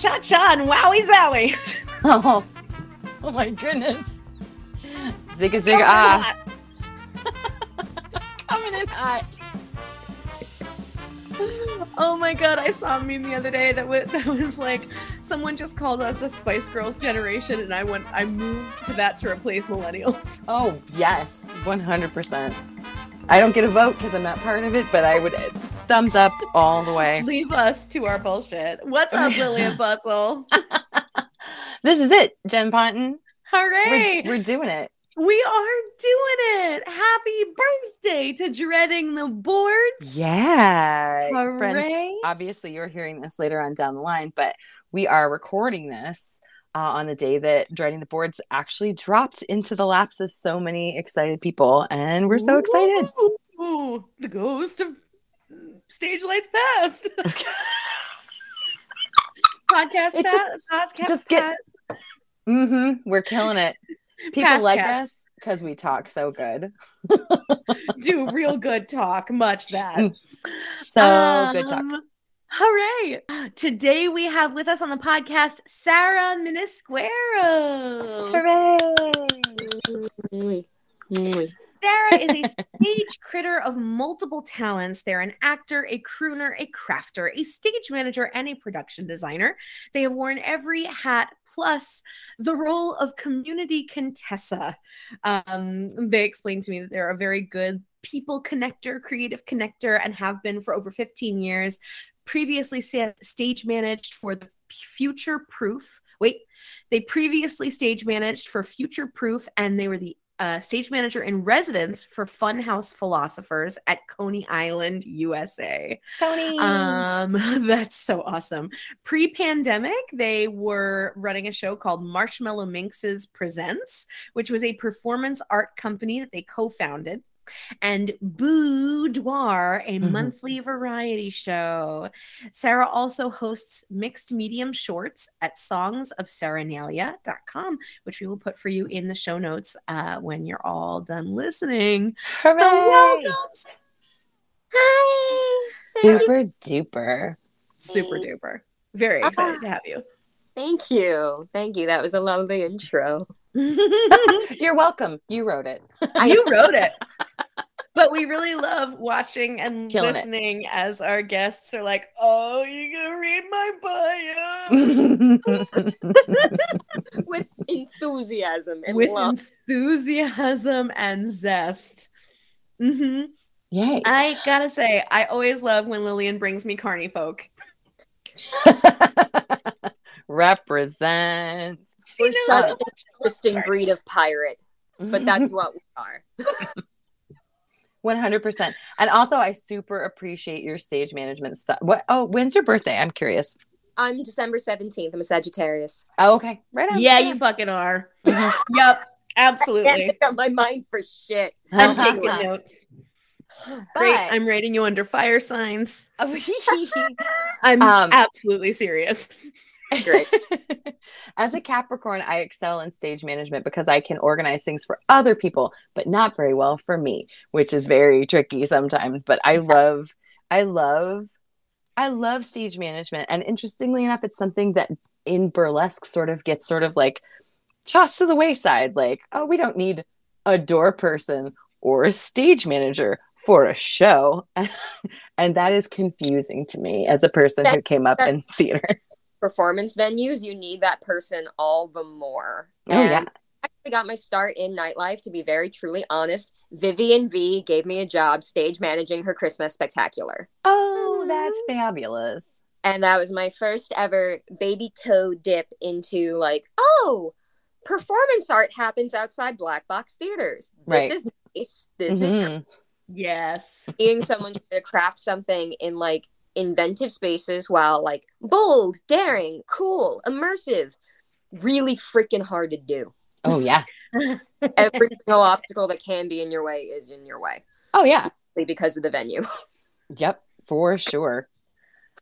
cha cha and wowie zowie. Oh, oh my goodness. Zigga zigga ah. Coming in hot. Oh my god, I saw a meme the other day that was, that was like someone just called us the Spice Girls generation and I went I moved to that to replace millennials. Oh, yes. 100%. I don't get a vote because I'm not part of it, but I would thumbs up all the way. Leave us to our bullshit. What's up, Lillian Bustle? This is it, Jen Ponton. Hooray! We're, we're doing it. We are doing it. Happy birthday to dreading the boards. Yeah. Friends, Hooray. obviously you're hearing this later on down the line, but we are recording this uh, on the day that Dreading the Boards actually dropped into the laps of so many excited people. And we're so excited. Ooh, the ghost of Stage Lights Past. Podcast It Pat, just- podcast just get- Pat. hmm We're killing it. People like cat. us because we talk so good. do real good talk, much that. So good talk. Hooray! Today we have with us on the podcast Sarah Minisquero. Hooray! Sarah is a stage critter of multiple talents. They're an actor, a crooner, a crafter, a stage manager, and a production designer. They have worn every hat plus the role of community contessa. Um, they explained to me that they're a very good people connector, creative connector, and have been for over 15 years. Previously stage managed for the Future Proof. Wait, they previously stage managed for Future Proof, and they were the uh, stage manager in residence for Funhouse Philosophers at Coney Island, USA. Coney. Um, that's so awesome. Pre-pandemic, they were running a show called Marshmallow Minxes Presents, which was a performance art company that they co-founded. And Boudoir, a Mhm. monthly variety show. Sarah also hosts mixed medium shorts at songsofsaranelia.com, which we will put for you in the show notes uh, when you're all done listening. So Hooray! welcome. Super duper. Super Thanks. duper. Very excited to have you. Thank you. Thank you. That was a lovely intro. You're welcome. You wrote it. you wrote it. But we really love watching and Killing it. listening as our guests are like, "Oh, you gonna read my bio?" With enthusiasm and with love. enthusiasm and zest. Mm-hmm. Yay. I gotta say, I always love when Lillian brings me carny folk. Represent. She We're such how an much I love interesting breed of pirate, but that's what we are. 100%. And also, I super appreciate your stage management stuff. What? Oh, when's your birthday? I'm curious. I'm December 17th. I'm a Sagittarius. Oh, okay. Right on. Yeah, you fucking are. Mhm. yep, Can't absolutely. make up my mind for shit. I'm taking notes. Great. But- I'm rating you under fire signs. Oh, I'm Um, absolutely serious. Great. As a Capricorn, I excel in stage management because I can organize things for other people, but not very well for me, which is very tricky sometimes. But I love, I love, I love stage management. And interestingly enough, it's something that in burlesque sort of gets sort of like tossed to the wayside. Like, oh, we don't need a door person or a stage manager for a show. and that is confusing to me as a person who came up that- in theater. Performance venues, you need that person all the more. Oh, yeah. I actually got my start in nightlife, to be very truly honest. Vivian V gave me a job stage managing her Christmas spectacular. Oh, that's fabulous. and that was my first ever baby toe dip into like oh performance art happens outside black box theaters this Right. is nice this is Mhm. Yes. seeing someone try to craft something in like inventive spaces while like bold daring cool immersive really freaking hard to do Oh, yeah. every single obstacle that can be in your way is in your way Oh, yeah. because of the venue Yep, for sure.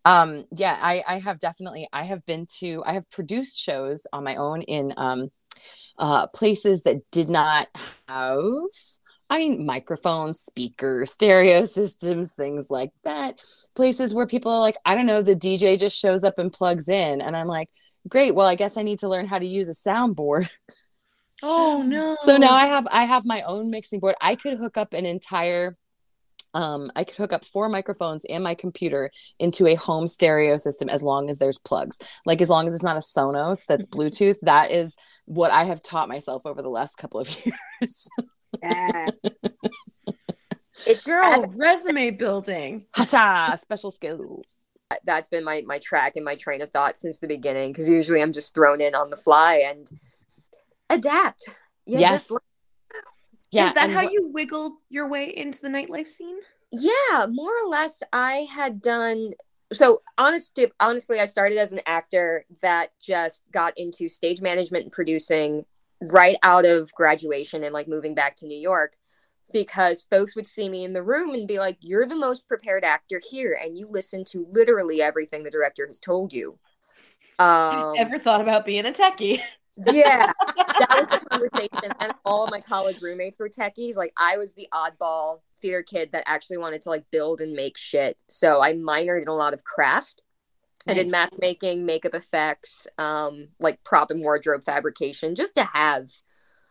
Um, yeah, I, I have definitely, I have been to, I have produced shows on my own in um, uh, places that did not have I mean, microphones, speakers, stereo systems, things like that. Places where people are like, I don't know, the DJ just shows up and plugs in. And I'm like, great. Well, I guess I need to learn how to use a soundboard. Oh no. so now I have I have my own mixing board. I could hook up an entire um, I could hook up four microphones and my computer into a home stereo system as long as there's plugs. Like as long as it's not a Sonos that's Bluetooth, that is what I have taught myself over the last couple of years. Yeah. it's Girl, resume building. Hacha, special skills. that's been my my track and my train of thought since the beginning because usually I'm just thrown in on the fly and adapt. Yeah, yes. just- Yeah. Is that how wh- you wiggled your way into the nightlife scene? yeah, more or less. I had done so. Honest, honestly, I started as an actor that just got into stage management and producing right out of graduation and like moving back to New York because folks would see me in the room and be like, "You're the most prepared actor here, and you listen to literally everything the director has told you." Um, Ever thought about being a techie? yeah that was the conversation and all of my college roommates were techies like i was the oddball theater kid that actually wanted to like build and make shit so i minored in a lot of craft i did Nice. math making makeup effects um like prop and wardrobe fabrication just to have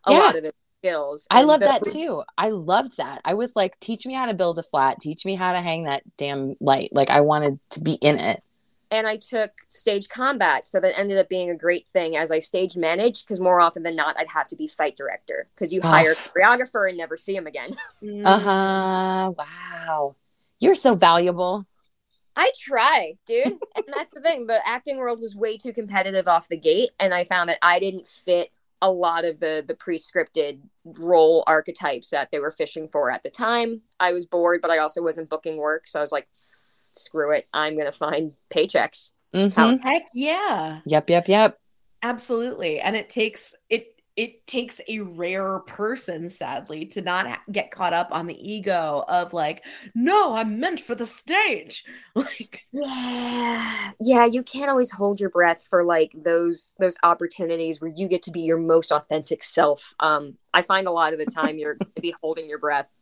a Yeah. lot of the skills I love the- that too. I loved that. I was like, teach me how to build a flat, teach me how to hang that damn light. Like I wanted to be in it. and I took stage combat. So that ended up being a great thing as I stage managed because more often than not, I'd have to be fight director because you Oh. hire a choreographer and never see him again. Mm. Uh-huh. Wow. You're so valuable. I try, dude. and that's the thing. The acting world was way too competitive off the gate, and I found that I didn't fit a lot of the the pre-scripted role archetypes that they were fishing for at the time. I was bored, but I also wasn't booking work, so I was like, screw it. I'm gonna find paychecks. Mhm. Heck yeah. Yep, yep, yep. Absolutely. And it takes it it takes a rare person sadly to not get caught up on the ego of like no i'm meant for the stage like Yeah, yeah. You can't always hold your breath for like those those opportunities where you get to be your most authentic self. Um, I find a lot of the time you're going to be holding your breath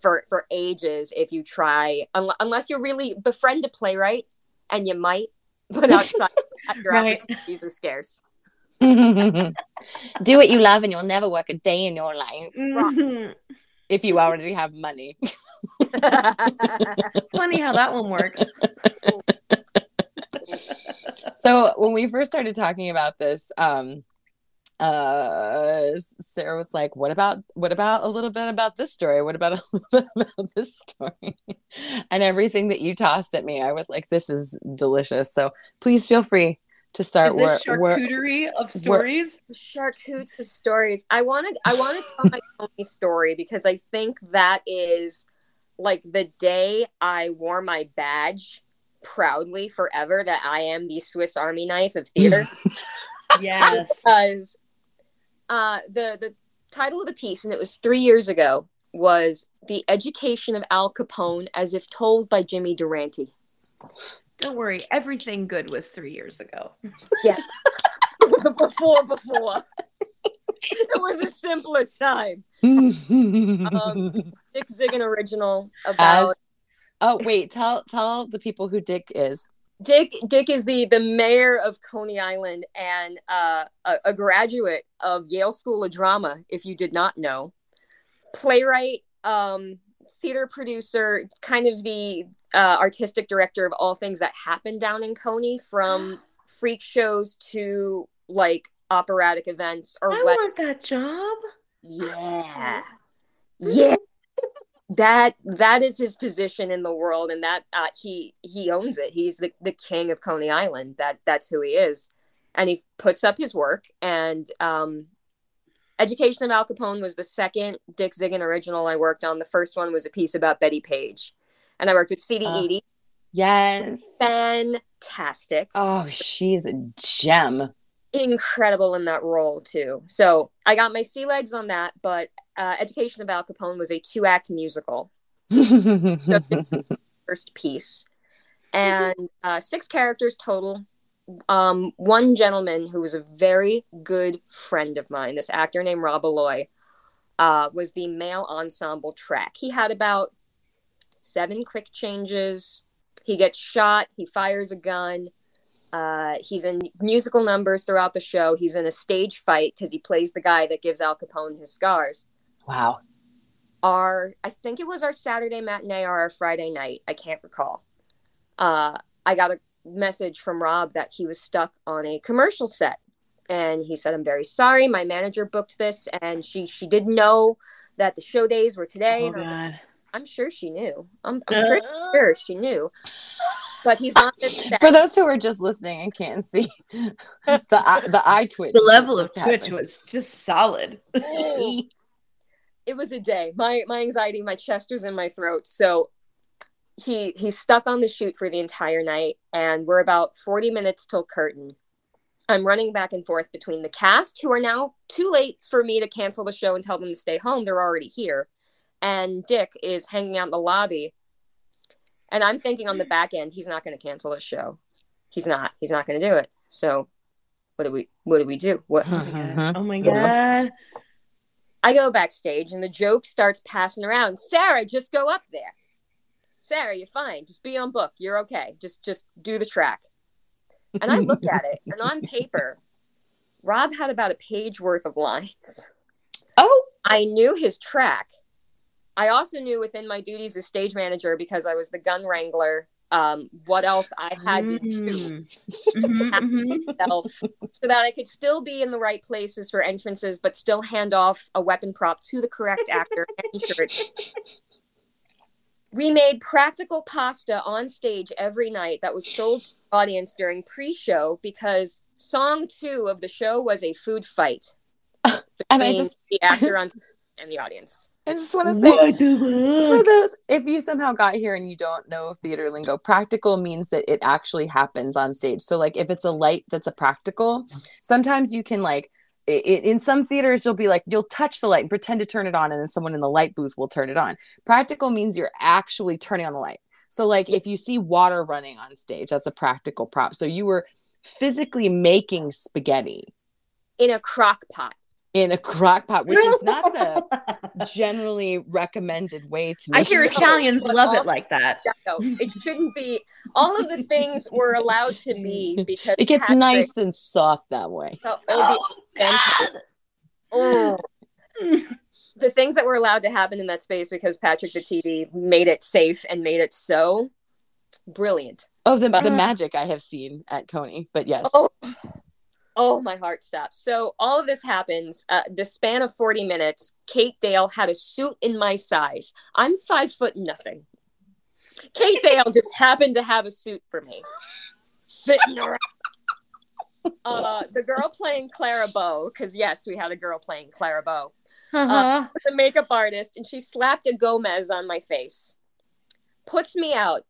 for for ages if you try, un- unless you really befriend a playwright, and you might. But outside, that, your Right. opportunities are scarce. Do what you love and you'll never work a day in your life. Mhm. if you already have money. funny how that one works. So when we first started talking about this um uh sarah was like what about what about a little bit about this story? What about a little bit about this story? And everything that you tossed at me i was like this is delicious. So please feel free to start Is this where, where charcuterie of stories Charcutes of stories. I want to. I want to tell my Tony story because I think that is like the day I wore my badge proudly forever that I am the Swiss Army knife of theater. yes because uh, the the title of the piece, and it was three years ago, was "The Education of Al Capone as if told by Jimmy Durante." Don't worry everything good was three years ago the before before. it was a simpler time. Um, Dick Zigun original about As- oh wait tell tell the people who dick is Dick. Dick is the the mayor of Coney Island and uh, a, a graduate of Yale School of Drama. If you did not know, playwright, um, theater producer, kind of the uh, artistic director of all things that happen down in Coney, from freak shows to like operatic events or i what. want that job Yeah. Yeah. That that is his position in the world and that uh, he he owns it. He's the, the king of Coney Island. That that's who he is. And he puts up his work and um Education of Al Capone was the second Dick Zigun original I worked on. The first one was a piece about Bettie Page. And I worked with CD Oh. Eady. yes Fantastic. oh she's a gem incredible in that role too. So I got my sea legs on that, but uh, Education of Al Capone was a two act musical, first piece, and uh, six characters total. Um, one gentleman who was a very good friend of mine, this actor named Rob Aloy, uh, was the male ensemble track. He had about seven quick changes. He gets shot. He fires a gun. Uh, he's in musical numbers throughout the show. He's in a stage fight because he plays the guy that gives Al Capone his scars. Wow. Our, I think it was our Saturday matinee or our Friday night. I can't recall. Uh, I got a message from Rob that he was stuck on a commercial set, and he said, "I'm very sorry. My manager booked this, and she she didn't know that the show days were today." Oh, and I was like, God. I'm sure she knew. I'm, I'm uh-huh. pretty sure she knew. But he's on this set. For those who are just listening and can't see, the eye, the eye twitch. The level of just twitch happened. was just solid. it was a day. My my anxiety, my chest was in my throat. So he he's stuck on the shoot for the entire night, and we're about 40 minutes till curtain. I'm running back and forth between the cast, who are now too late for me to cancel the show and tell them to stay home. They're already here. And Dick is hanging out in the lobby. And I'm thinking on the back end, he's not going to cancel his show. He's not. He's not going to do it. So what do we what do we do? What. Oh my god. I go backstage and the joke starts passing around. Sarah, just go up there. Sarah, you're fine. Just be on book. You're okay. Just just do the track. And I look at it, and on paper, Rob had about a page worth of lines. Oh, I knew his track. I also knew within my duties as stage manager because I was the gun wrangler. Um, what else I had to do Mm. Mhm, mhm. myself so that I could still be in the right places for entrances, but still hand off a weapon prop to the correct actor and ensure it. We made practical pasta on stage every night that was sold to the audience during pre-show because song two of the show was a food fight and I between just, the actor on and the audience. I just want to say, for those, if you somehow got here and you don't know theater lingo, practical means that it actually happens on stage. So, like, if it's a light that's a practical, sometimes you can like. I- i- In some theaters, you'll be like, you'll touch the light and pretend to turn it on, and then someone in the light booth will turn it on. Practical means you're actually turning on the light. So, like, if you see water running on stage, that's a practical prop. So, you were physically making spaghetti In a crock pot. in a crock pot, which is not the generally recommended way to make I hear No, Italians love all- it like that. No, it shouldn't be. All of the things were allowed to be because It gets Patrick- nice and soft that way. Oh, oh, the- Oh. the things that were allowed to happen in that space because Patrick the TV made it safe and made it so brilliant. Oh, the, the Uh. magic I have seen at Coney, but yes. Oh, oh, my heart stops. So all of this happens. Uh, the span of forty minutes. Kate Dale had a suit in my size. I'm five foot nothing. Kate Dale just happened to have a suit for me, sitting around. Uh, the girl playing Clara Bow, because yes, we had a girl playing Clara Bow. Uh-huh. the makeup artist and she slapped a Gomez on my face. Puts me out.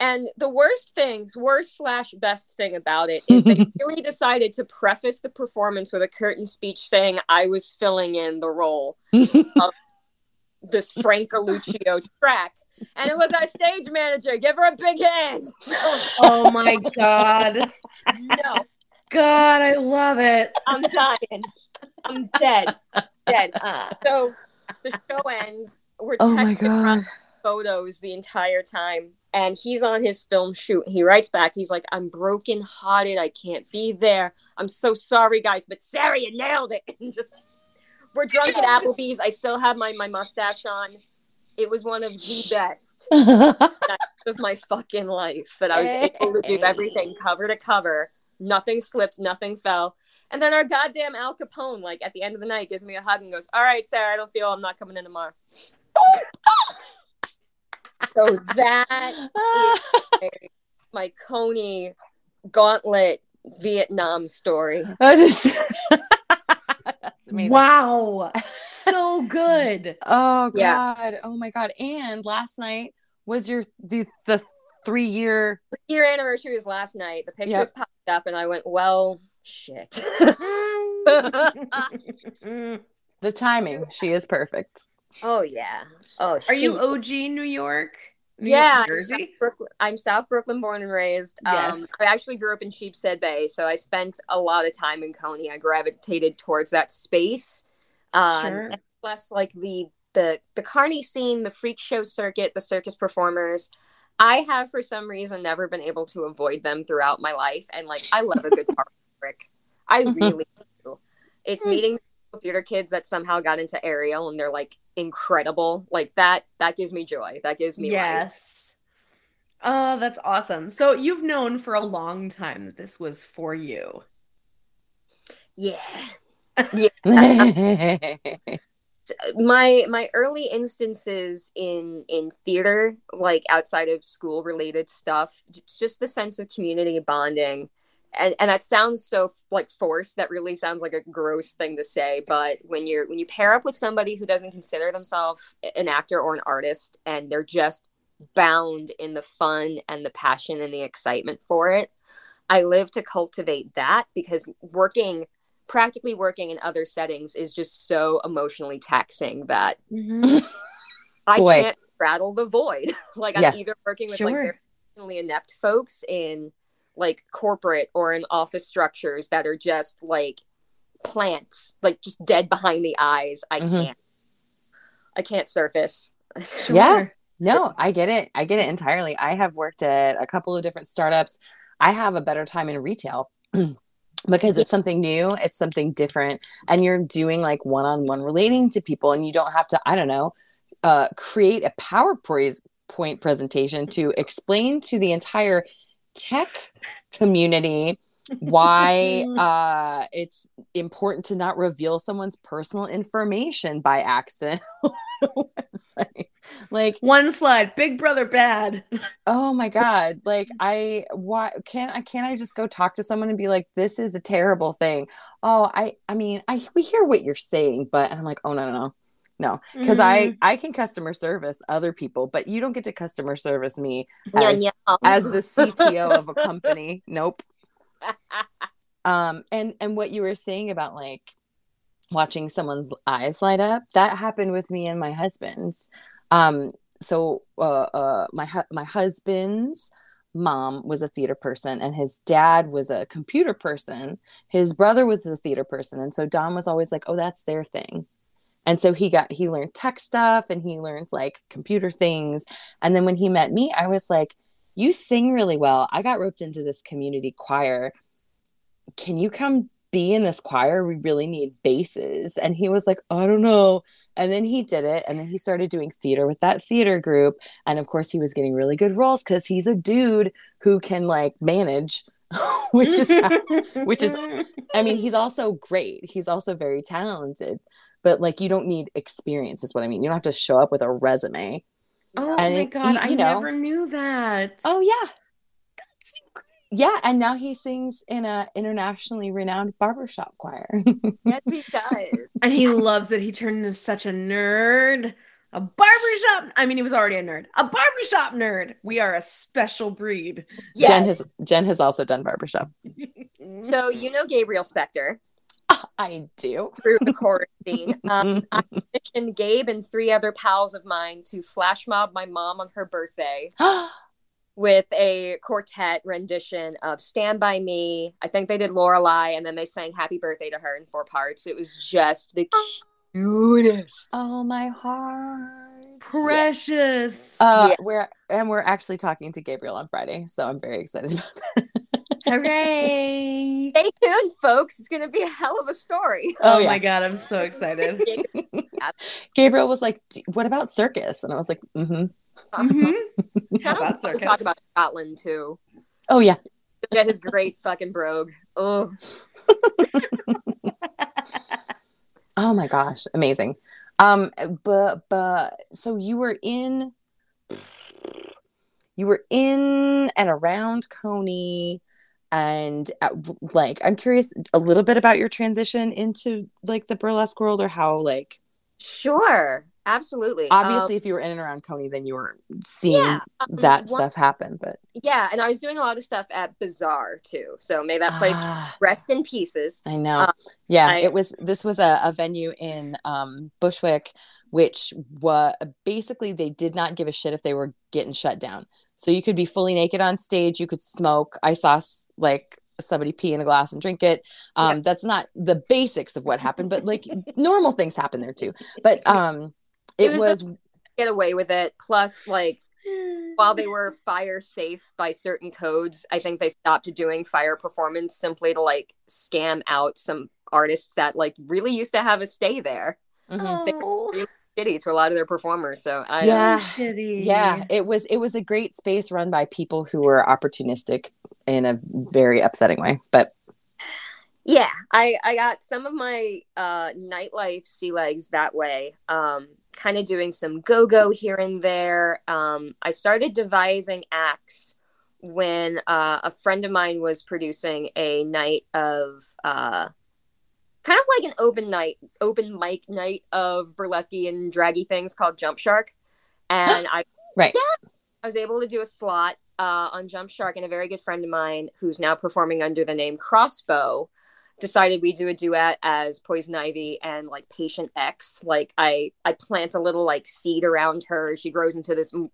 And the worst things, worst slash best thing about it is they really decided to preface the performance with a curtain speech saying I was filling in the role, of this Frank Galuccio track. And it was our stage manager. Give her a big hand. Oh my god. no, God, I love it. I'm dying. I'm dead. Dead. So the show ends. We're oh my texting around god. photos the entire time and he's on his film shoot he writes back he's like i'm broken hearted i can't be there i'm so sorry guys but sarah you nailed it And just we're drunk at applebee's i still have my, my mustache on it was one of the best nights of my fucking life that i was able to do everything cover to cover nothing slipped nothing fell and then our goddamn al capone like at the end of the night gives me a hug and goes all right sarah i don't feel i'm not coming in tomorrow so that my Coney gauntlet Vietnam story. That's amazing. Wow. So good. Oh Yeah. god. Oh my god. And last night was your the the three year Year anniversary was last night. The pictures popped up, and I went, "Well, shit." the timing. She is perfect. oh yeah. Oh, Are you. OG New York? New yeah, York, I'm South, Jersey? Brooklyn, I'm South Brooklyn born and raised. Yes. Um, I actually grew up in Sheepshead Bay, so I spent a lot of time in Coney. I gravitated towards that space. Um, Sure. and less like the the the carny scene, the freak show circuit, the circus performers. I have for some reason never been able to avoid them throughout my life, and like I love a good party trick. I really do. It's Hmm. meeting theater kids that somehow got into aerial and they're like incredible. Like that that gives me joy. That gives me life. yes. Oh, that's awesome. So you've known for a long time that this was for you. Yeah. yeah. My my early instances in in theater like outside of school related stuff it's just the sense of community bonding. And and that sounds so like forced that really sounds like a gross thing to say but when you're when you pair up with somebody who doesn't consider themselves an actor or an artist and they're just bound in the fun and the passion and the excitement for it i live to cultivate that because working practically working in other settings is just so emotionally taxing that I Boy. can't rattle the void. like Yeah. I'm either working with like Sure. very emotionally inept folks in like corporate or in office structures that are just like plants, like just dead behind the eyes. I Mhm. can't. I can't surface. Yeah. No, I get it. I get it entirely. I have worked at a couple of different startups. I have a better time in retail because it's something new, it's something different, and you're doing like one on one relating to people, and you don't have to, I don't know, uh, create a PowerPoint presentation to explain to the entire tech community why uh it's important to not reveal someone's personal information by accident. On a website like One slide, Big Brother bad. oh my god like i why can't i can't i just go talk to someone and be like this is a terrible thing. Oh i i mean i we hear what you're saying but and i'm like oh no no no no. Because i i can customer service other people but you don't get to customer service me as, as the cto of a company. Nope um and and what you were saying about like watching someone's eyes light up that happened with me and my husband's um so uh, uh my hu- my husband's mom was a theater person and his dad was a computer person. His brother was a theater person. And so don was always like oh that's their thing. And so he got he learned tech stuff and he learned like computer things. And then when he met me i was like you sing really well i got roped into this community choir can you come be in this choir? We really need basses. And he was like, I don't know. And then he did it. And then he started doing theater with that theater group. And of course, he was getting really good roles because he's a dude who can like manage, which is, which is- I mean, he's also great. He's also very talented, but like you don't need experience, is what I mean. You don't have to show up with a resume. Oh And my it- god, you I know- never knew that. Oh, yeah. Yeah, and now he sings in a internationally renowned barbershop choir. yes, he does. and he loves it. He turned into such a nerd. A barbershop. I mean, he was already a nerd. A barbershop nerd. We are a special breed. Yes. Jen has Jen has also done barbershop. so you know Gabriel Spector I do. through the quarantine. scene. Um, I commissioned Gabe and three other pals of mine to flash mob my mom on her birthday with a quartet rendition of Stand By Me. I think they did Lorelei and then they sang Happy Birthday to her in four parts. It was just the cutest. oh my heart. Precious. Uh, Yeah. we're and we're actually talking to Gabriel on Friday, so I'm very excited about that. Hooray. Stay tuned, folks. It's going to be a hell of a story. Oh, Oh, yeah. my god, I'm so excited. Gabriel was like, "What about circus?" And I was like, mm-hmm. Mhm. How about circus? talk about Scotland too. "Oh yeah, Get his great fucking brogue. Oh, oh my gosh, amazing." Um, but but so you were in, you were in and around Coney, and uh, like I'm curious a little bit about your transition into like the burlesque world, or how like sure, absolutely. obviously Um, if you were in and around Coney, then you were seeing yeah, um, that one- stuff happen. But Yeah, and I was doing a lot of stuff at Bizarre too. So may that place Ah, rest in pieces. I know. Uh, yeah, I- it was. This was a, a venue in um, Bushwick, which was basically they did not give a shit if they were getting shut down. So you could be fully naked on stage. You could smoke. I saw like somebody pee in a glass and drink it. Um, Yeah. That's not the basics of what happened, but like normal things happen there too. But um, It it, was was, Get away with it. Plus, like while they were fire safe by certain codes, I think they stopped doing fire performance simply to like scam out some artists that like really used to have a stay there. Mhm. Oh, Shitty to a lot of their performers. So I Yeah. shitty. yeah, it was it was a great space run by people who were opportunistic in a very upsetting way. But yeah i i got some of my uh nightlife sea legs that way um kind of doing some go-go here and there um i started devising acts when uh, a friend of mine was producing a night of uh kind of like an open night open mic night of burlesque and draggy things called jump shark and i right. yeah, I was able to do a slot uh, on Jump Shark, and a very good friend of mine who's now performing under the name Crossbow decided we do a duet as Poison Ivy and like Patient X. Like I, I plant a little like seed around her. She grows into this m-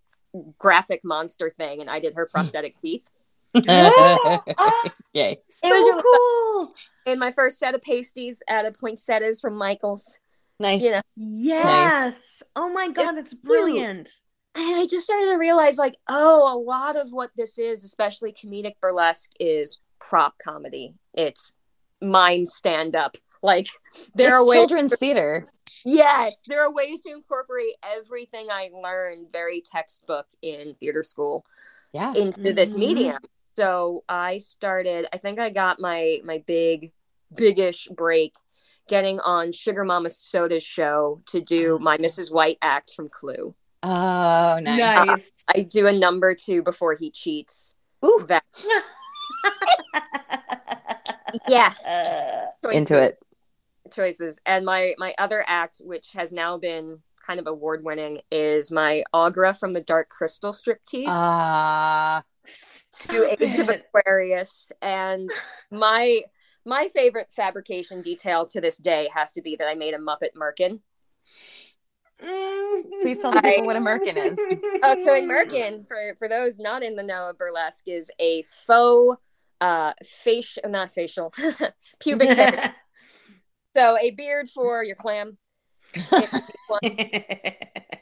graphic monster thing, and I did her prosthetic teeth. Ah, Yay. It so was really cool. And my first set of pasties at a poinsettias from Michaels. Nice. You know, Yes. Oh my god, that's brilliant. and I just started to realize like, oh, a lot of what this is, especially comedic burlesque, is prop comedy. It's mime stand up. Like there it's are ways children's theater. Yes, there are ways to incorporate everything I learned very textbook in theater school Yeah. into this Mhm. medium. So I started, I think I got my my big biggish break getting on Sugar Mama Soda's show to do my Mrs. White act from Clue. Oh, nice. Nice. I do a number two before he cheats. Ooh. That yeah, Uh, Into it. choices. And my my other act, which has now been kind of award winning, is my Aughra from the Dark Crystal striptease. Ah. To Age of. Aquarius, and my my favorite fabrication detail to this day has to be that I made a Muppet Merkin. Please tell the I- people what a merkin is. Oh, so a Merkin, for for those not in the know of burlesque, is a faux uh facial, not facial, pubic hair. So a beard for your clam. If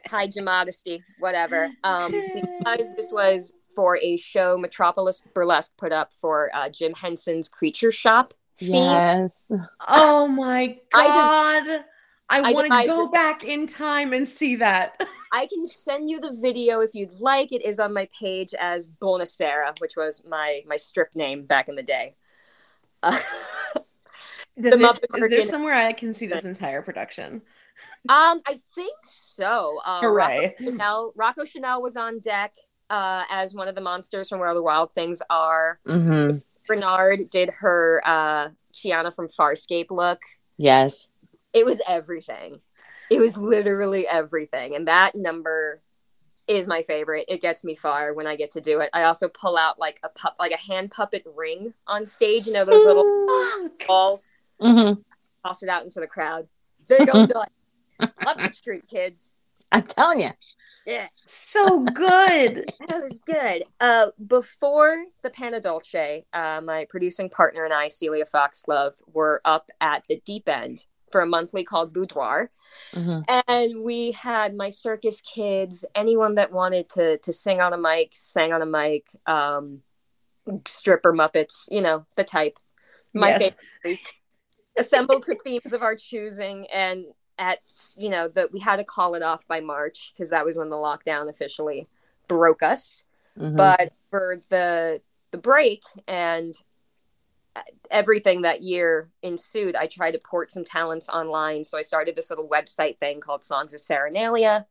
hide your modesty, whatever. Um, because this was for a show Metropolis Burlesque put up for uh, Jim Henson's Creature Shop. theme. Yes. oh my god. I, I want to go this- back in time and see that. I can send you the video if you'd like. It is on my page as Bonacera, which was my my strip name back in the day. Uh, The it- Muppet is there somewhere I can see this entire production? um, I think so. Uh, Hooray. Rocco Chanel, Rocco Chanel was on deck uh, as one of the monsters from Where the Wild Things Are. hmm Bernard did her uh, Chiana from Farscape look. Yes. It was everything. It was literally everything, and that number is my favorite. It gets me far when I get to do it. I also pull out like a pup, like a hand puppet ring on stage. You know those little balls. hmm Toss it out into the crowd. They go nuts. Up the street, kids. I'm telling you. Yeah. So good. That was good. Uh, before the Panadolce, uh, my producing partner and I, Celia Foxglove, were up at the deep end for a monthly called Boudoir. hmm And we had my circus kids, anyone that wanted to to sing on a mic, sang on a mic, um, stripper Muppets, you know, the type. My Yes. favorite freaks. Assembled to themes of our choosing and at you know that we had to call it off by March because that was when the lockdown officially broke us. Hmm but for the the break and everything that year ensued i tried to port some talents online. So i started this little website thing called songs of serenalia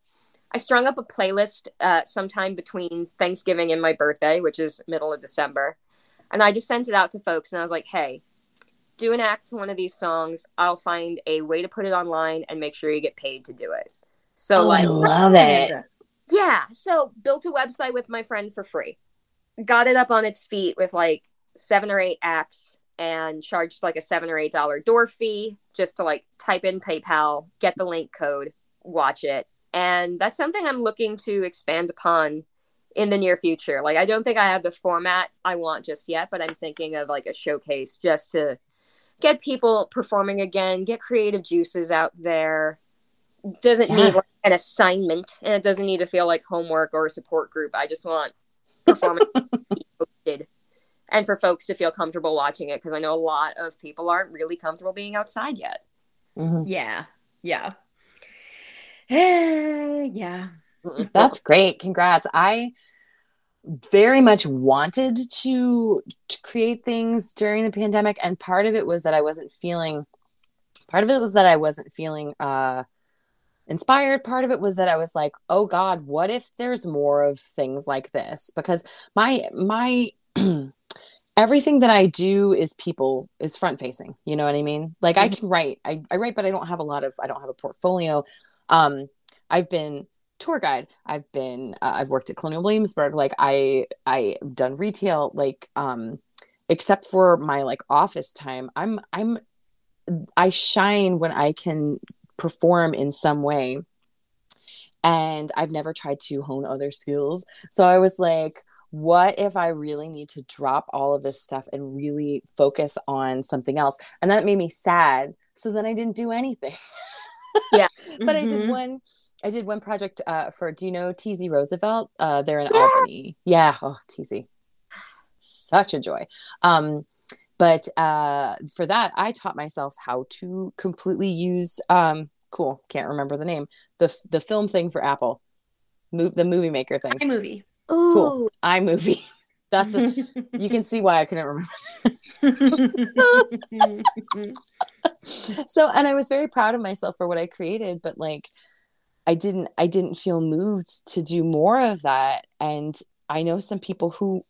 i strung up a playlist uh, sometime between thanksgiving and my birthday which is middle of december. And i just sent it out to folks and i was like hey do an act to one of these songs i'll find a way to put it online and make sure you get paid to do it so Oh, I love it. yeah. So built a website with my friend for free. Got it up on its feet with like seven or eight acts and charged like a seven or eight dollar door fee just to like type in PayPal, get the link code, watch it. And that's something I'm looking to expand upon in the near future. Like I don't think I have the format I want just yet, but I'm thinking of like a showcase just to get people performing again, get creative juices out there. Doesn't Yeah. need like, an assignment and it doesn't need to feel like homework or a support group. I just want performance to and for folks to feel comfortable watching it because I know a lot of people aren't really comfortable being outside yet. Mhm. Yeah. Yeah. Yeah. That's great. Congrats. I very much wanted to, to create things during the pandemic and part of it was that I wasn't feeling part of it was that I wasn't feeling uh inspired part of it was that I was like, "Oh god, what if there's more of things like this?" Because my my everything that I do is people is front facing. You know what I mean? Like I Mhm. can write. I, I write, but I don't have a lot of I don't have a portfolio. Um I've been tour guide. I've been uh, I've worked at Colonial Williamsburg. Like I I done retail like um except for my like office time. I'm I'm I shine when I can perform in some way. And I've never tried to hone other skills. So I was like what if I really need to drop all of this stuff and really focus on something else? And that made me sad. So then I didn't do anything. Yeah. but I did Mhm. one I did one project uh for do you know TZ Roosevelt? Uh they're in Yeah. Albany. Yeah, oh TZ. Such a joy. Um but uh for that I taught myself how to completely use um cool, can't remember the name. The the film thing for Apple. Move the movie maker thing. movie. Ooh, Cool. iMovie. That's a, you can see why I couldn't remember. so and i was very proud of myself for what i created but like i didn't i didn't feel moved to do more of that. And i know some people who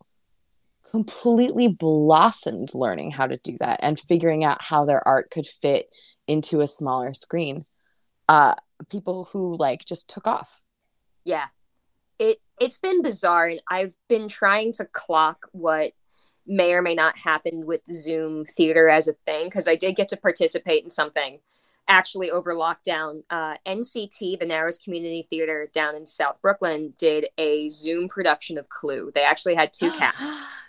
completely blossomed learning how to do that and figuring out how their art could fit into a smaller screen. Uh people who like just took off. Yeah. It it's been bizarre. And I've been trying to clock what may or may not happen with Zoom theater as a thing because I did get to participate in something actually over lockdown. Uh, NCT, the Narrows Community Theater down in South Brooklyn, did a Zoom production of Clue. They actually had two cats.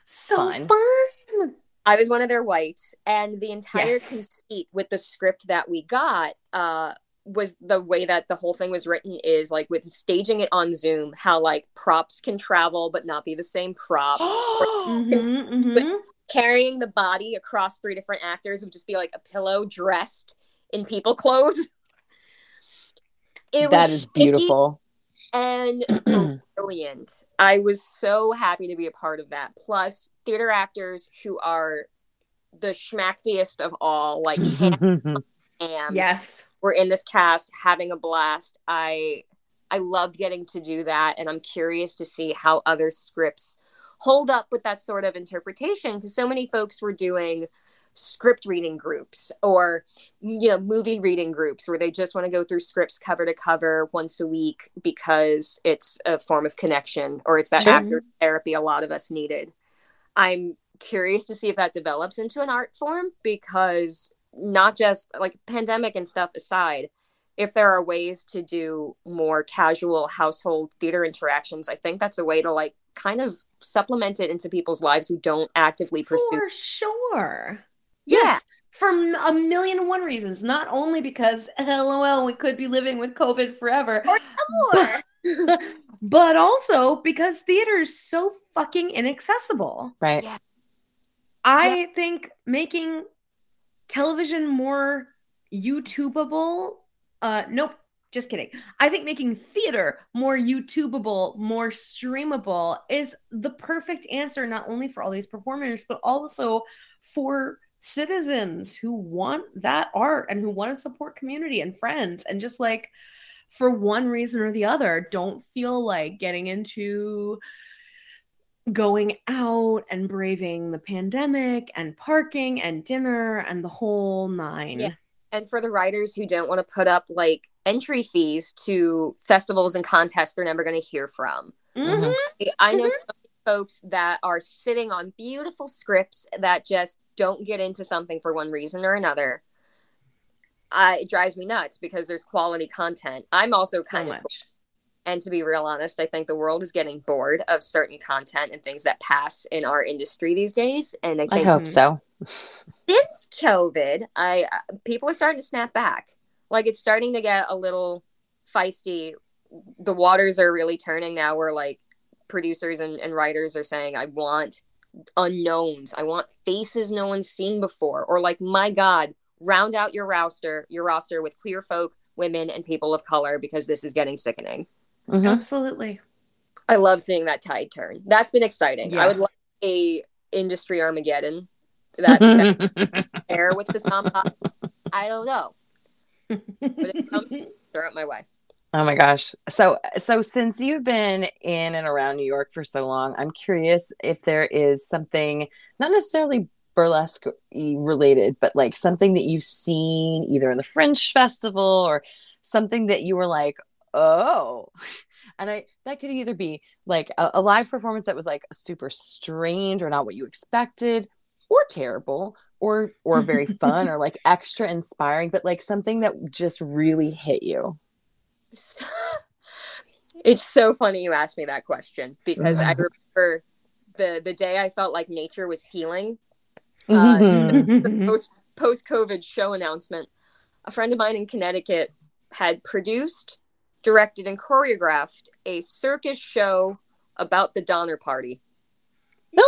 so Fun. fun. I was one of their whites, and the entire Yes. conceit with the script that we got uh, was the way that the whole thing was written is like with staging it on Zoom, how like props can travel but not be the same prop. Mhm, mhm. Carrying the body across three different actors would just be like a pillow dressed in people clothes. It that was is beautiful and brilliant. I was so happy to be a part of that. Plus, theater actors who are the schmackiest of all, like and Yes. were in this cast having a blast. I I loved getting to do that, and I'm curious to see how other scripts hold up with that sort of interpretation because so many folks were doing script reading groups or you know movie reading groups where they just want to go through scripts cover to cover once a week because it's a form of connection or it's that Sure. actor therapy a lot of us needed i'm curious to see if that develops into an art form because not just like pandemic and stuff aside if there are ways to do more casual household theater interactions i think that's a way to like kind of supplement it into people's lives who don't actively pursue For sure. Yeah. Yes. For a million and one reasons. Not only because, lol, we could be living with COVID forever, but also because theater is so fucking inaccessible. right Yeah. I think making television more YouTubeable, uh, nope, just kidding. I think making theater more YouTubeable, more streamable is the perfect answer, not only for all these performers, but also for citizens who want that art and who want to support community and friends and just like for one reason or the other don't feel like getting into going out and braving the pandemic and parking and dinner and the whole nine. Yeah. and for the writers who don't want to put up like entry fees to festivals and contests they're never going to hear from Mhm. i know Mhm. some folks that are sitting on beautiful scripts that just don't get into something for one reason or another uh, it drives me nuts because there's quality content i'm also So kind of much. And to be real honest, I think the world is getting bored of certain content and things that pass in our industry these days. And I I hope so. since COVID, I uh, people are starting to snap back. Like it's starting to get a little feisty. The waters are really turning now. Where like producers and, and writers are saying, "I want unknowns. I want faces no one's seen before." Or like, "My God, round out your roster, your roster with queer folk, women, and people of color because this is getting sickening." Mhm. Absolutely. I love seeing that tide turn. That's been exciting. Yeah. I would like a industry Armageddon that, that air with the Zomba. I don't know. But it comes, throw it my way. Oh my gosh. So so since you've been in and around New York for so long, I'm curious if there is something not necessarily burlesque related, but like something that you've seen either in the Fringe Festival or something that you were like, "Oh." And I that could either be like a, a live performance that was like super strange or not what you expected or terrible or or very fun or like extra inspiring, but like something that just really hit you. So- It's so funny you asked me that question because I remember the the day I felt like nature was healing. Uh, Mhm. Post post COVID show announcement. A friend of mine in Connecticut had produced, directed, and choreographed a circus show about the Donner Party.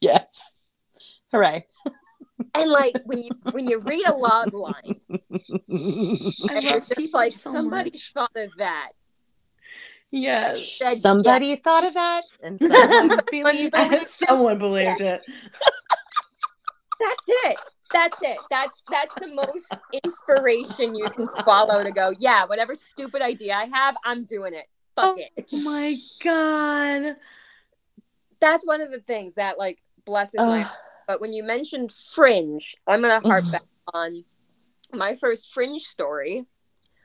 yes. Hooray. And like when you when you read a log line, I and you're just like so somebody much. thought of that. Yes. Said, Somebody thought of that and someone believed Somebody- it. Someone believed it. That's it. That's it. That's that's the most inspiration you can swallow to go, yeah, whatever stupid idea I have, I'm doing it. Fuck it. Oh my god. That's one of the things that like blesses my Ugh. heart. But when you mentioned fringe, I'm gonna harp back on my first fringe story.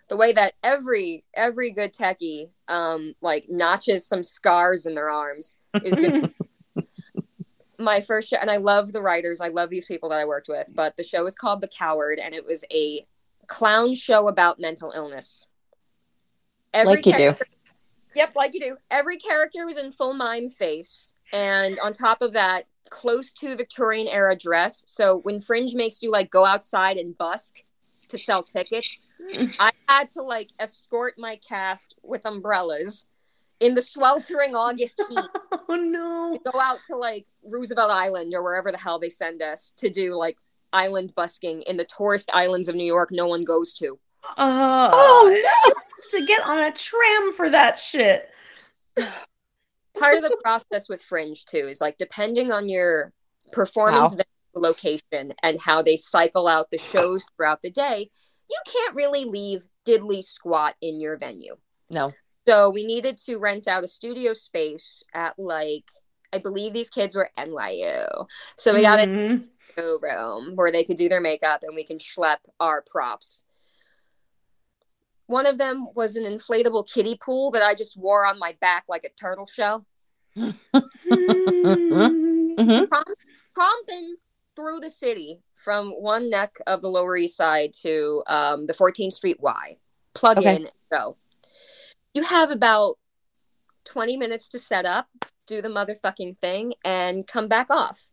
The way that every every good techie um like notches some scars in their arms is just my first show and I love the writers. I love these people that I worked with, but the show was called The Coward and it was a clown show about mental illness. Like you do. Yep, like you do. Every character was in full mime face and on top of that close to Victorian era dress. So when Fringe makes you like go outside and busk to sell tickets, I had to like escort my cast with umbrellas in the sweltering August heat Oh no. go out to like Roosevelt Island or wherever the hell they send us to do like island busking in the tourist islands of New York no one goes to. Uh, Oh no. to get on a tram for that shit. Part of the process with Fringe too is like depending on your performance Wow. venue location and how they cycle out the shows throughout the day, you can't really leave diddly squat in your venue. No. So we needed to rent out a studio space at like I believe these kids were NYU. So we got a Mhm. studio room where they could do their makeup and we can schlep our props. One of them was an inflatable kiddie pool that I just wore on my back like a turtle shell. Mm. Mhm. Tromping through the city from one neck of the Lower East Side to um, the 14th Street Y. Plug Okay. in and go. You have about 20 minutes to set up, do the motherfucking thing, and come back off.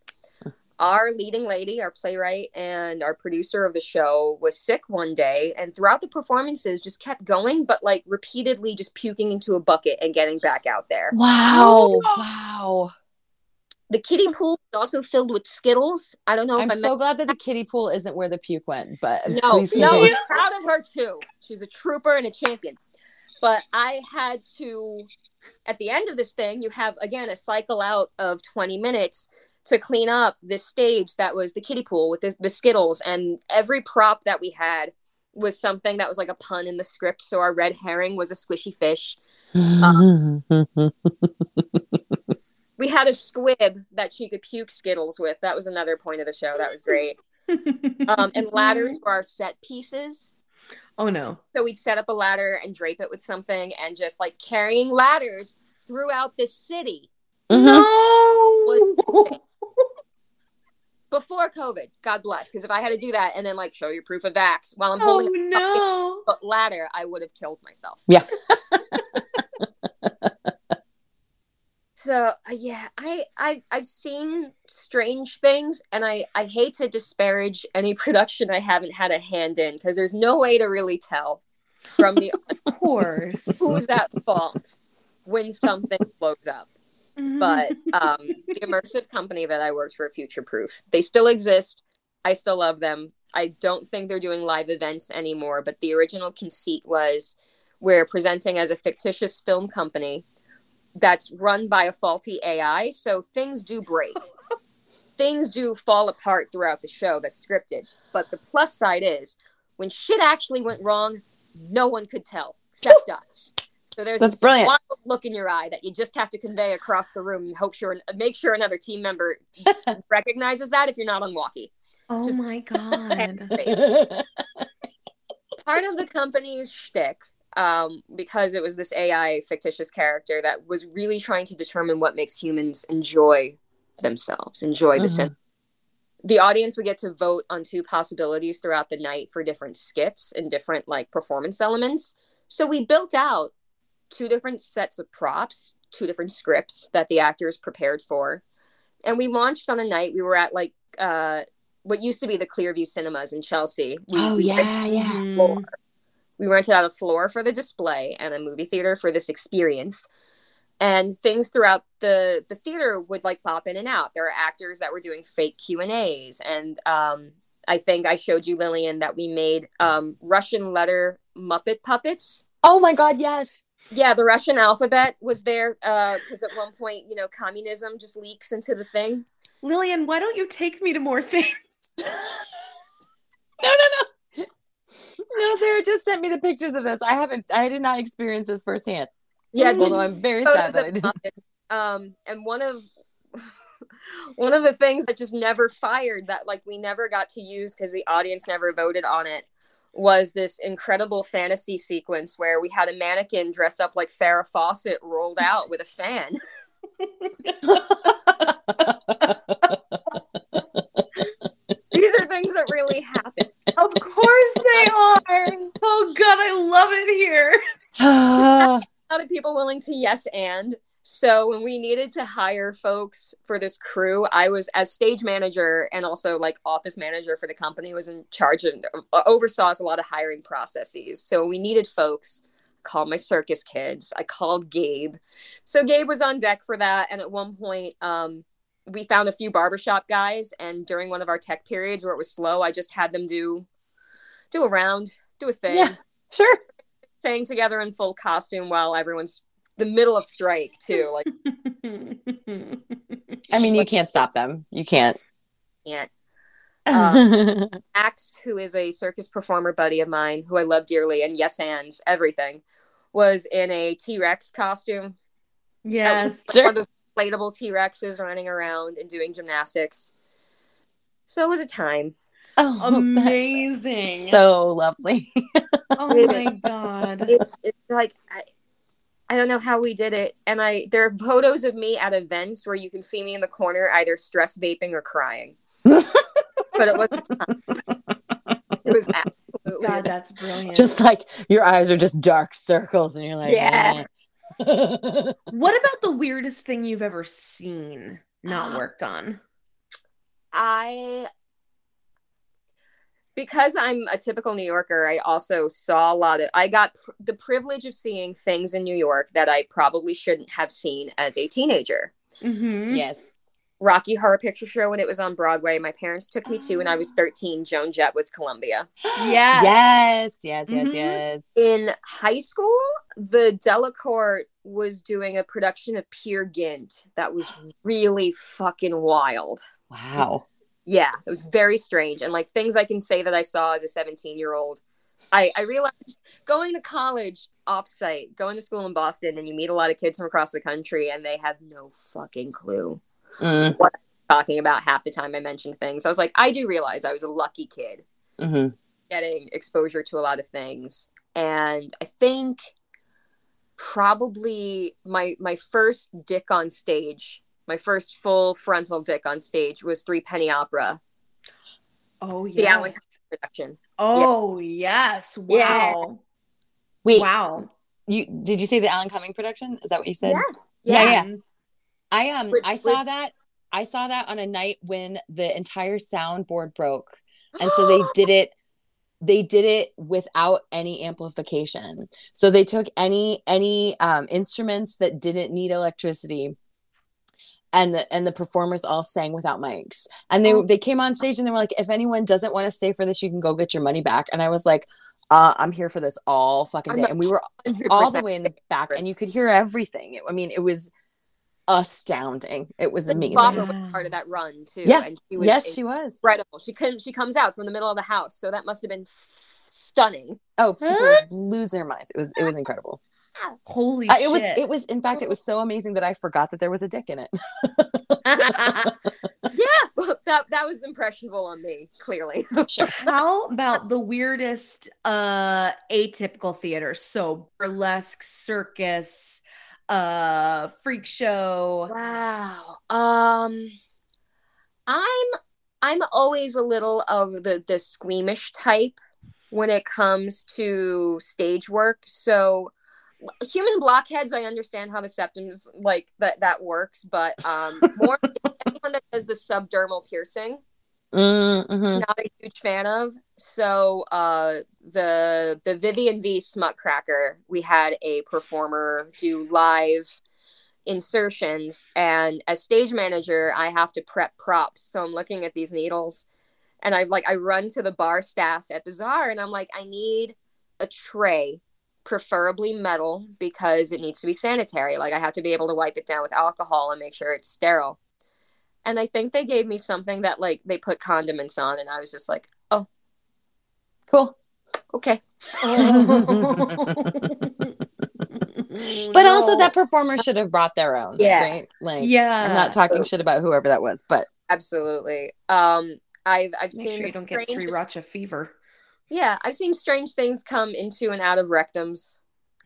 Our leading lady, our playwright, and our producer of the show was sick one day, and throughout the performances, just kept going, but like repeatedly just puking into a bucket and getting back out there. Wow. Oh. Wow. The kiddie pool is also filled with Skittles. I don't know if I'm I so glad that the kiddie pool isn't where the puke went, but No, no. I'm proud of her too. She's a trooper and a champion. But I had to, at the end of this thing, you have again a cycle out of 20 minutes to clean up this stage that was the kiddie pool with the, the Skittles. And every prop that we had was something that was like a pun in the script. So our red herring was a squishy fish. We had a squib that she could puke Skittles with. That was another point of the show. That was great. Um, and ladders were our set pieces. Oh no. So we'd set up a ladder and drape it with something and just like carrying ladders throughout the city. Mhm. No. Before COVID. God bless. Because if I had to do that and then like show your proof of vax while I'm Oh holding no. a ladder, I would have killed myself. Yeah. So uh, yeah, I I I've seen strange things, and I I hate to disparage any production I haven't had a hand in because there's no way to really tell from the Of course. who's at fault when something blows up. But um, the immersive company that I worked for, Future Proof, they still exist. I still love them. I don't think they're doing live events anymore, but the original conceit was we're presenting as a fictitious film company that's run by a faulty AI. So things do break. things do fall apart throughout the show that's scripted. But the plus side is when shit actually went wrong, no one could tell except us. So there's That's this brilliant. wild look in your eye that you just have to convey across the room and hope sure make sure another team member recognizes that if you're not on walkie. oh just- my god. Part of the company's shtick, um, because it was this AI fictitious character that was really trying to determine what makes humans enjoy themselves, enjoy the sense. The audience would get to vote on two possibilities throughout the night for different skits and different like performance elements. So we built out two different sets of props, two different scripts that the actors prepared for. And we launched on a night we were at like uh what used to be the Clearview Cinemas in Chelsea. We, oh we yeah, yeah. Floor. We rented out a floor for the display and a movie theater for this experience. And things throughout the the theater would like pop in and out. There are actors that were doing fake Q and A's, and um, I think I showed you Lillian that we made um, Russian letter Muppet puppets. Oh my god, yes. Yeah, the Russian alphabet was there because at one point, you know, communism just leaks into the thing. Lillian, why don't you take me to more things? no, no, no. No, Sarah just sent me the pictures of this. I haven't I did not experience this firsthand. Yeah, Mhm. Although I'm very sad that I did. Muppets. Um, and one of one of the things that just never fired that like we never got to use because the audience never voted on it was this incredible fantasy sequence where we had a mannequin dressed up like Farrah Fawcett rolled out with a fan. These are things that really happen. of course they are. Oh god, I love it here. A lot of people willing to yes and. So when we needed to hire folks for this crew, I was as stage manager and also like office manager for the company was in charge of uh, oversaw a lot of hiring processes. So we needed folks. Called my circus kids. I called Gabe. So Gabe was on deck for that. And at one point, um, we found a few barbershop guys. And during one of our tech periods where it was slow, I just had them do do a round, do a thing Yeah. sure. staying together in full costume while everyone's the middle of strike too. Like I mean, you can't stop them. You can't. can't. Uh, Max, who is a circus performer buddy of mine, who I love dearly, and yes ands everything, was in a T Rex costume. yes. Like Sure. One of those inflatable T Rexes running around and doing gymnastics. So it was a time. oh, Amazing. so lovely. oh my god. It's, it's like I, I don't know how we did it, and I there are photos of me at events where you can see me in the corner either stress vaping or crying. but it wasn't. it was absolutely. God, that's brilliant. just like your eyes are just dark circles, and you're like, Yeah. eh. what about the weirdest thing you've ever seen not worked on? I because I'm a typical New Yorker, I also saw a lot of I got pr- the privilege of seeing things in New York that I probably shouldn't have seen as a teenager. Mm-hmm. yes. Rocky Horror Picture Show when it was on Broadway, my parents took me to when I was 13. Joan Jett was Columbia. Yes. Yes. Yes. Yes. Mhm. Yes. In high school, the Delacorte was doing a production of Peer Gynt that was really fucking wild. Wow. Yeah it was very strange and like things i can say that i saw as a 17 year old I, I realized going to college offsite going to school in boston and you meet a lot of kids from across the country and they have no fucking clue Mm, talking about half the time i mentioned things i was like i do realize i was a lucky kid mhm. getting exposure to a lot of things and i think probably my my first dick on stage my first full frontal dick on stage was Three Penny Opera, Oh yeah. the Alan production. Oh yes. Wow. Yeah. Wait, Wow. you did you say the Alan Cumming production? Is that what you said? Yeah. Yeah, yeah. I um With- I saw with- that I saw that on a night when the entire soundboard broke. And so they did it they did it without any amplification. So they took any any um instruments that didn't need electricity and the and the performers all sang without mics. And they Oh. they came on stage and they were like if anyone doesn't want to stay for this you can go get your money back. And I was like uh, I'm here for this all fucking day. And we were all the way in the back and you could hear everything. It- I mean, it was astounding. It was The amazing. Barbara was part of that run too. Yeah. And she was Yes, she was. incredible. She couldn't she comes out from the middle of the house. So that must have been stunning. Oh, people Huh? lose their minds. It was it was incredible. Holy shit. it was it was in fact it was so amazing that I forgot that there was a dick in it. Yeah. that that was impressionable on me, clearly. sure. How about the weirdest uh atypical theater? So burlesque, circus, uh freak show. Wow. Um I'm I'm always a little of the the squeamish type when it comes to stage work. So human blockheads, I understand how the septums like that that works, but um more anyone that does the subdermal piercing, Mm-hmm. not a huge fan of. So uh the the Vivian V Smutcracker, we had a performer do live insertions and as stage manager I have to prep props. So I'm looking at these needles and I like I run to the bar staff at Bizarre and I'm like, I need a tray, preferably metal, because it needs to be sanitary. Like I have to be able to wipe it down with alcohol and make sure it's sterile. And I think they gave me something that like they put condiments on, and I was just like, oh, Cool. okay. But also that performer should have brought their own. Yeah. Right? Like yeah. I'm not talking shit about whoever that was, but Absolutely. Um, I've I've Make seen sure you don't get strangest- sriracha fever. Yeah, I've seen strange things come into and out of rectums,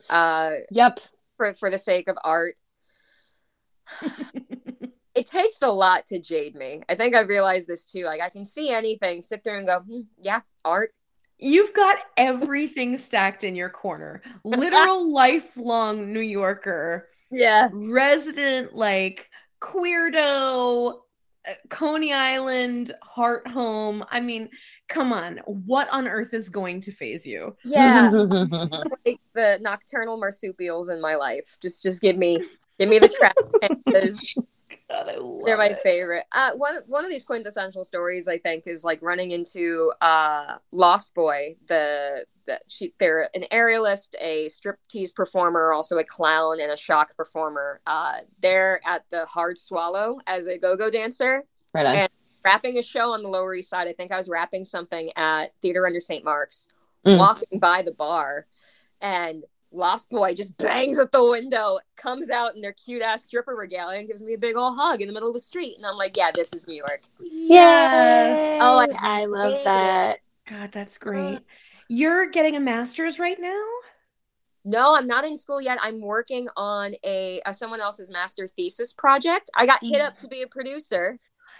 uh, yep. for for the sake of art. It takes a lot to jade me. I think I've realized this too. Like I can see anything, sit there and go, hmm, yeah, art. You've got everything stacked in your corner. Literal lifelong New Yorker, Yeah. resident like queerdo, uh, Coney Island, heart home. I mean, come on. What on earth is going to faze you? Yeah. like the nocturnal marsupials in my life. Just just give me give me the trash because God, they're my it. favorite. Uh one one of these quintessential stories I think is like running into uh Lost Boy, the the she they're an aerialist, a striptease performer, also a clown and a shock performer. Uh they're at the Hard Swallow as a go-go dancer. right on. And- Wrapping a show on the Lower East Side. I think I was wrapping something at Theater Under St. Mark's Mm. walking by the bar and Lost Boy just bangs at the window, comes out in their cute ass stripper regalia and gives me a big old hug in the middle of the street. And I'm like, yeah, this is New York. Yes. Oh, I love that. God, that's great. You're getting a master's right now? No, I'm not in school yet. I'm working on a, a someone else's master thesis project. I got hit up to be a producer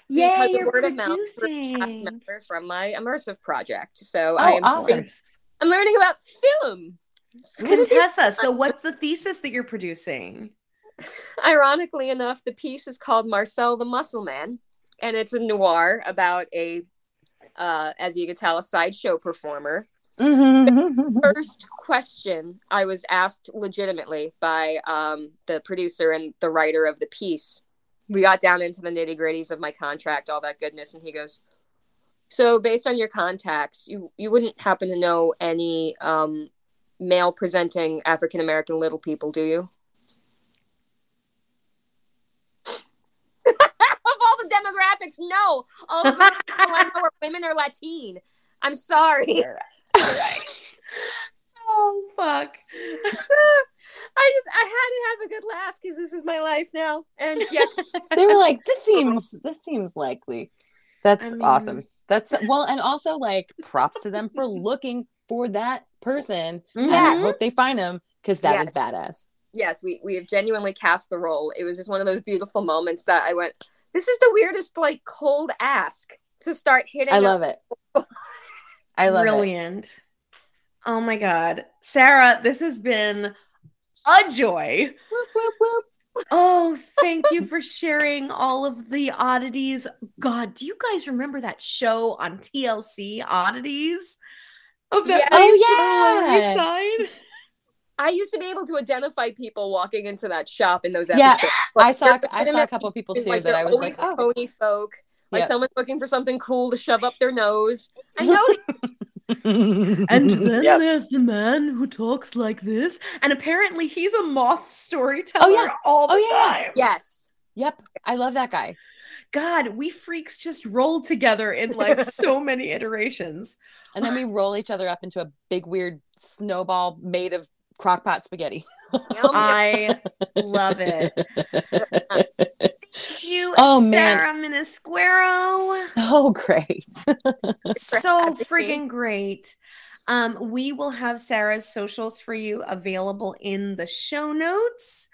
Yeah, because of word of mouth for cast producing. member from my immersive project. So Oh, I am awesome. I'm learning about film. Contessa, so what's the thesis that you're producing? Ironically enough, the piece is called Marcel the Muscle Man, and it's a noir about a, uh, as you can tell, a sideshow performer. First question I was asked legitimately by um, the producer and the writer of the piece. We got down into the nitty gritties of my contract, all that goodness, and he goes, "So, based on your contacts, you you wouldn't happen to know any um, male presenting African American little people, do you?" of all the demographics, no. All the people I know are women or Latin. I'm sorry. Oh fuck. I just I had to have a good laugh because this is my life now. And yes, they were like, this seems this seems likely. That's I mean- awesome. That's well, and also like props to them for looking for that person. And I Yes. hope they find him because that is Yes. badass. yes, we we have genuinely cast the role. It was just one of those beautiful moments that I went, this is the weirdest like cold ask to start hitting. I love it. I love it. Brilliant. it. Oh my god. Sarah, this has been a joy. Whoop, whoop, whoop. Oh, thank you for sharing all of the oddities. God, do you guys remember that show on TLC, Oddities? Of that oh, yeah. oh yeah. I used to be able to identify people walking into that shop in those episodes. Yeah, I saw I saw a couple people too like, that I was like, oh. Tony folk. Like yep. someone's looking for something cool to shove up their nose. I know and then yep. there's the man who talks like this, and apparently he's a moth storyteller oh, yeah. all oh, the oh, yeah. time. Yes. Yep. I love that guy. God, we freaks just roll together in like so many iterations. And then we roll each other up into a big weird snowball made of crockpot spaghetti. I love it. you, oh, Sarah man. Minisquero. So great. so freaking great. Um, we will have Sarah's socials for you available in the show notes.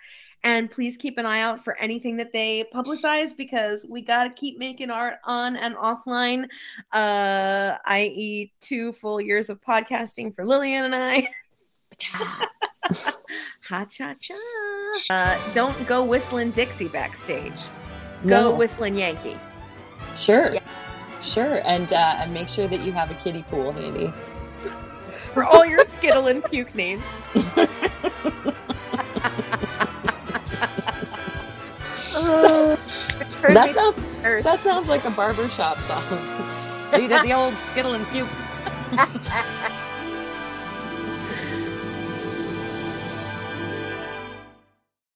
And please keep an eye out for anything that they publicize because we got to keep making art on and offline, uh, i.e., two full years of podcasting for Lillian and I. ha cha cha. Uh, don't go whistling Dixie backstage. Go whistling Yankee. Sure. Yeah. Sure. And uh, and make sure that you have a kiddie pool handy. For all your skittle and puke needs. that sounds that sounds like a barbershop song. You did the old skittle and puke.